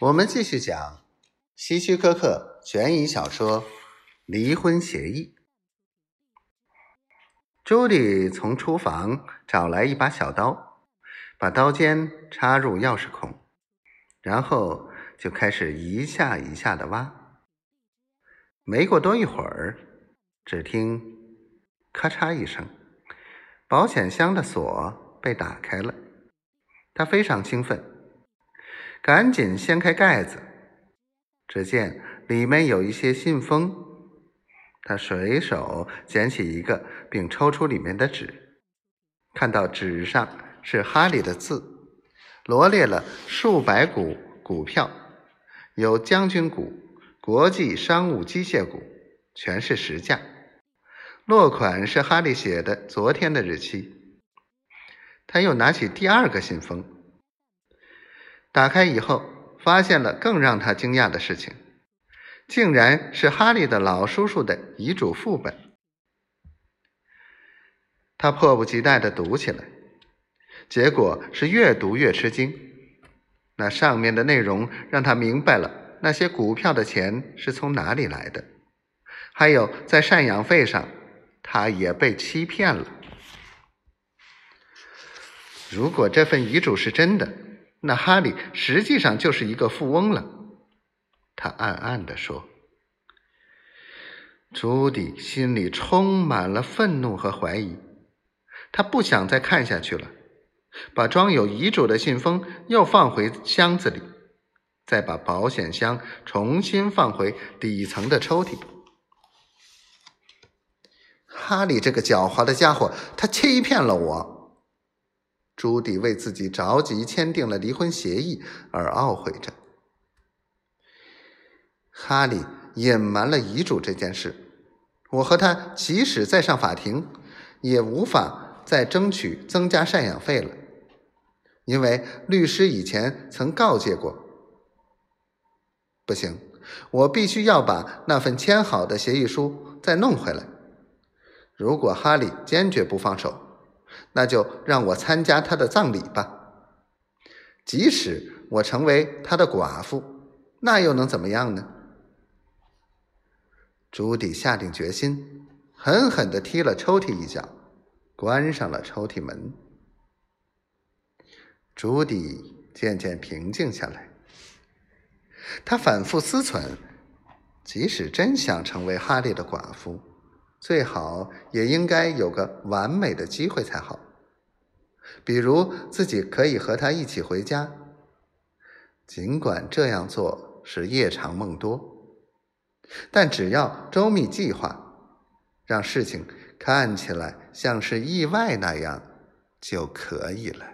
我们继续讲希区柯克悬疑小说《离婚协议》。朱莉从厨房找来一把小刀，把刀尖插入钥匙孔，然后就开始一下一下的挖。没过多一会儿，只听“咔嚓”一声，保险箱的锁被打开了。他非常兴奋。赶紧掀开盖子，只见里面有一些信封。他随手捡起一个，并抽出里面的纸，看到纸上是哈利的字，罗列了数百股股票，有将军股、国际商务机械股，全是实价。落款是哈利写的，昨天的日期。他又拿起第二个信封。打开以后，发现了更让他惊讶的事情，竟然是哈利的老叔叔的遗嘱副本。他迫不及待的读起来，结果是越读越吃惊。那上面的内容让他明白了那些股票的钱是从哪里来的，还有在赡养费上，他也被欺骗了。如果这份遗嘱是真的，那哈利实际上就是一个富翁了，他暗暗地说。朱迪心里充满了愤怒和怀疑，他不想再看下去了，把装有遗嘱的信封又放回箱子里，再把保险箱重新放回底层的抽屉。哈利这个狡猾的家伙，他欺骗了我。朱迪为自己着急签订了离婚协议而懊悔着。哈利隐瞒了遗嘱这件事，我和他即使再上法庭，也无法再争取增加赡养费了，因为律师以前曾告诫过。不行，我必须要把那份签好的协议书再弄回来。如果哈利坚决不放手。那就让我参加他的葬礼吧。即使我成为他的寡妇，那又能怎么样呢？朱迪下定决心，狠狠地踢了抽屉一脚，关上了抽屉门。朱迪渐渐平静下来，他反复思忖：即使真想成为哈利的寡妇。最好也应该有个完美的机会才好，比如自己可以和他一起回家。尽管这样做是夜长梦多，但只要周密计划，让事情看起来像是意外那样就可以了。